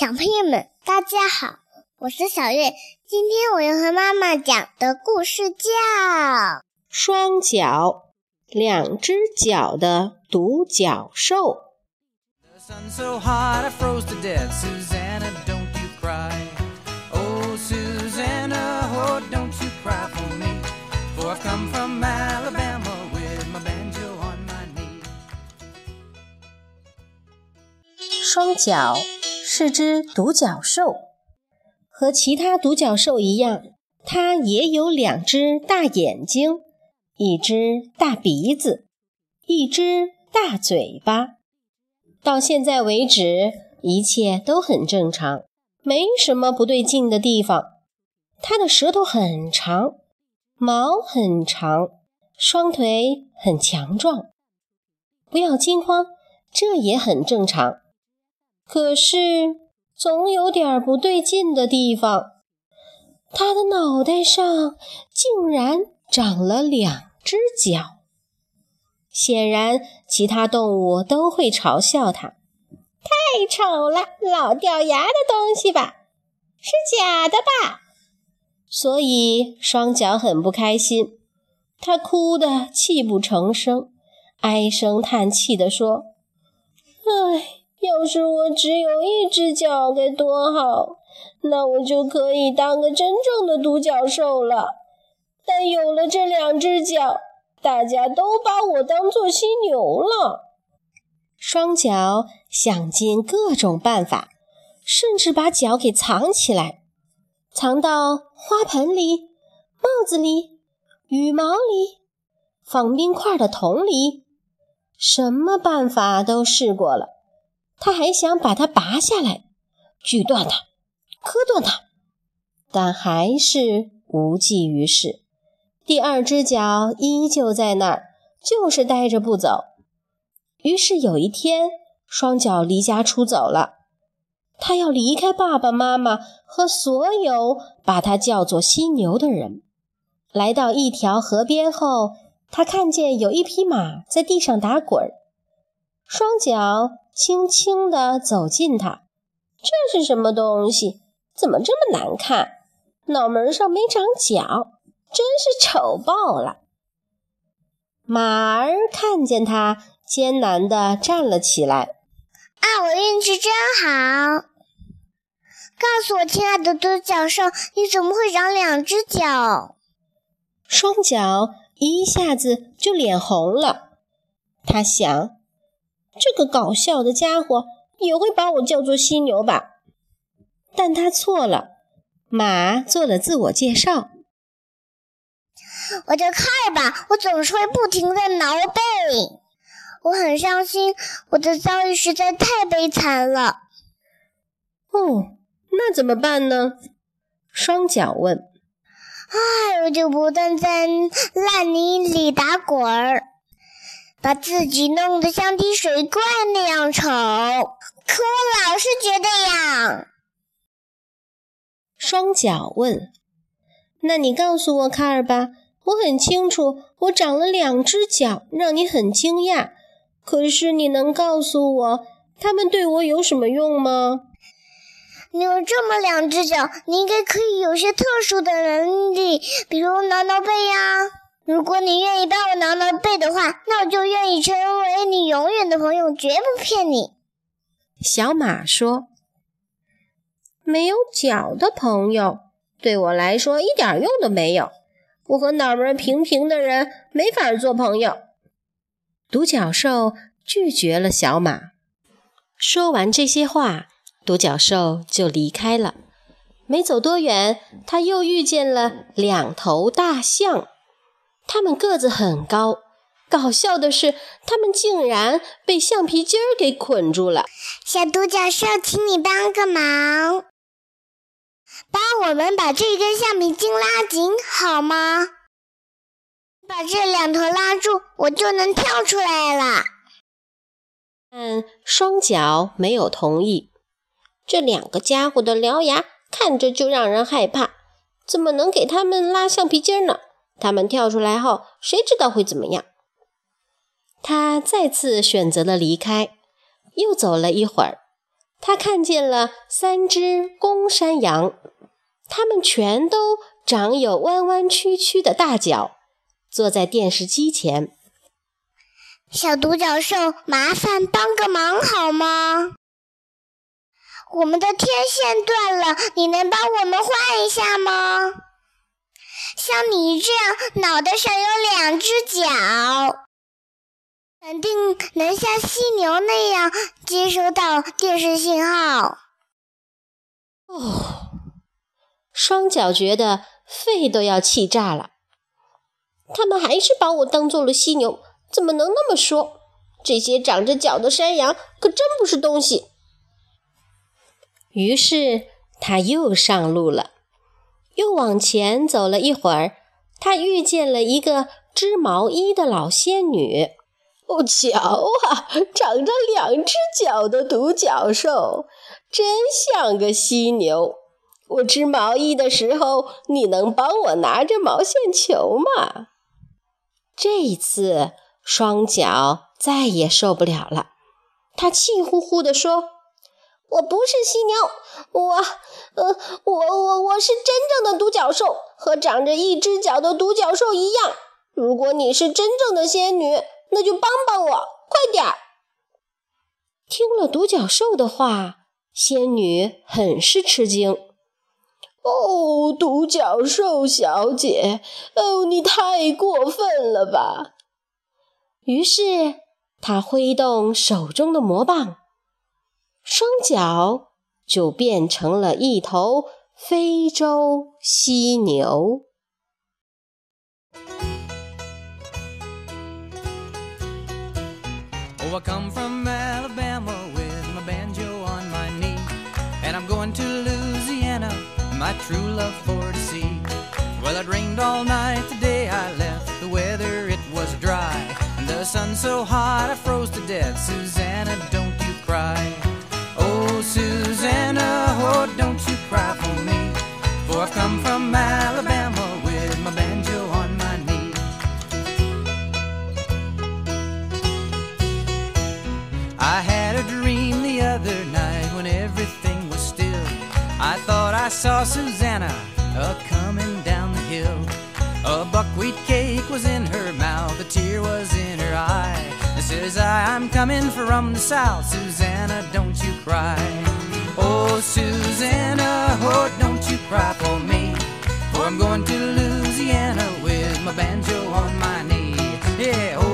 小朋友们，大家好，我是小月。今天我要和妈妈讲的故事叫《双脚两只脚的独角兽》。双脚。是只独角兽，和其他独角兽一样，它也有两只大眼睛，一只大鼻子，一只大嘴巴。到现在为止，一切都很正常，没什么不对劲的地方。它的舌头很长，毛很长，双腿很强壮。不要惊慌，这也很正常。可是，总有点不对劲的地方。他的脑袋上竟然长了两只角。显然，其他动物都会嘲笑他：“太丑了，老掉牙的东西吧？是假的吧？”所以，双脚很不开心。他哭得泣不成声，唉声叹气地说：“唉。”要是我只有一只脚该多好，那我就可以当个真正的独角兽了。但有了这两只脚，大家都把我当做犀牛了。双脚想尽各种办法，甚至把脚给藏起来，藏到花盆里、帽子里、羽毛里、放冰块的桶里，什么办法都试过了。他还想把它拔下来，锯断它，磕断它，但还是无济于事。第二只脚依旧在那儿，就是呆着不走。于是有一天，双脚离家出走了。他要离开爸爸妈妈和所有把他叫做犀牛的人。来到一条河边后，他看见有一匹马在地上打滚儿，双脚。轻轻地走近他，这是什么东西？怎么这么难看？脑门上没长角，真是丑爆了。马儿看见他，艰难地站了起来。啊，我运气真好！告诉我，亲爱的独角兽，你怎么会长两只脚？双脚一下子就脸红了。他想。这个搞笑的家伙也会把我叫做犀牛吧？但他错了。马做了自我介绍：“我叫卡尔吧，我总是会不停的挠背，我很伤心，我的遭遇实在太悲惨了。”哦，那怎么办呢？双脚问。“唉，我就不断在烂泥里打滚儿。”把自己弄得像滴水怪那样丑，可我老是觉得痒。双脚问：“那你告诉我，卡尔吧，我很清楚，我长了两只脚，让你很惊讶。可是你能告诉我，它们对我有什么用吗？”你有这么两只脚，你应该可以有些特殊的能力，比如挠挠背呀。如果你愿意帮我挠挠背的话，那我就愿意成为你永远的朋友，绝不骗你。小马说：“没有脚的朋友对我来说一点用都没有，我和脑门平平的人没法做朋友。”独角兽拒绝了小马。说完这些话，独角兽就离开了。没走多远，他又遇见了两头大象。他们个子很高，搞笑的是，他们竟然被橡皮筋儿给捆住了。小独角兽，请你帮个忙，帮我们把这根橡皮筋拉紧好吗？把这两头拉住，我就能跳出来了。但双脚没有同意。这两个家伙的獠牙看着就让人害怕，怎么能给他们拉橡皮筋呢？他们跳出来后，谁知道会怎么样？他再次选择了离开。又走了一会儿，他看见了三只公山羊，它们全都长有弯弯曲曲的大脚，坐在电视机前。小独角兽，麻烦帮个忙好吗？我们的天线断了，你能帮我们换一下吗？像你这样脑袋上有两只脚，肯定能像犀牛那样接收到电视信号。哦，双脚觉得肺都要气炸了。他们还是把我当做了犀牛，怎么能那么说？这些长着脚的山羊可真不是东西。于是他又上路了，又往前走了一会儿，他遇见了一个织毛衣的老仙女。哦，瞧啊，长着两只脚的独角兽，真像个犀牛。我织毛衣的时候，你能帮我拿着毛线球吗？这一次，双脚再也受不了了，他气呼呼地说。我不是犀牛，我，呃，我我我是真正的独角兽，和长着一只脚的独角兽一样。如果你是真正的仙女，那就帮帮我，快点儿！听了独角兽的话，仙女很是吃惊。哦，独角兽小姐，哦，你太过分了吧！于是她挥动手中的魔棒。双脚就变成了一头非洲犀牛。Oh, I come from Alabama with my banjo on my knee, and I'm going to Louisiana, my true love for to see. Well, it rained all night the day I left. The weather it was dry, and the sun so hot I froze to death. Susanna, don't you cry. Susanna, oh, don't you cry for me. For I've come from Alabama with my banjo on my knee. I had a dream the other night when everything was still. I thought I saw Susanna a coming down the hill. A buckwheat cake was in her mouth, a tear was in her says I, I'm coming from the south, Susanna, don't you cry. Oh, Susanna, oh, don't you cry for me. For I'm going to Louisiana with my banjo on my knee. Yeah, oh,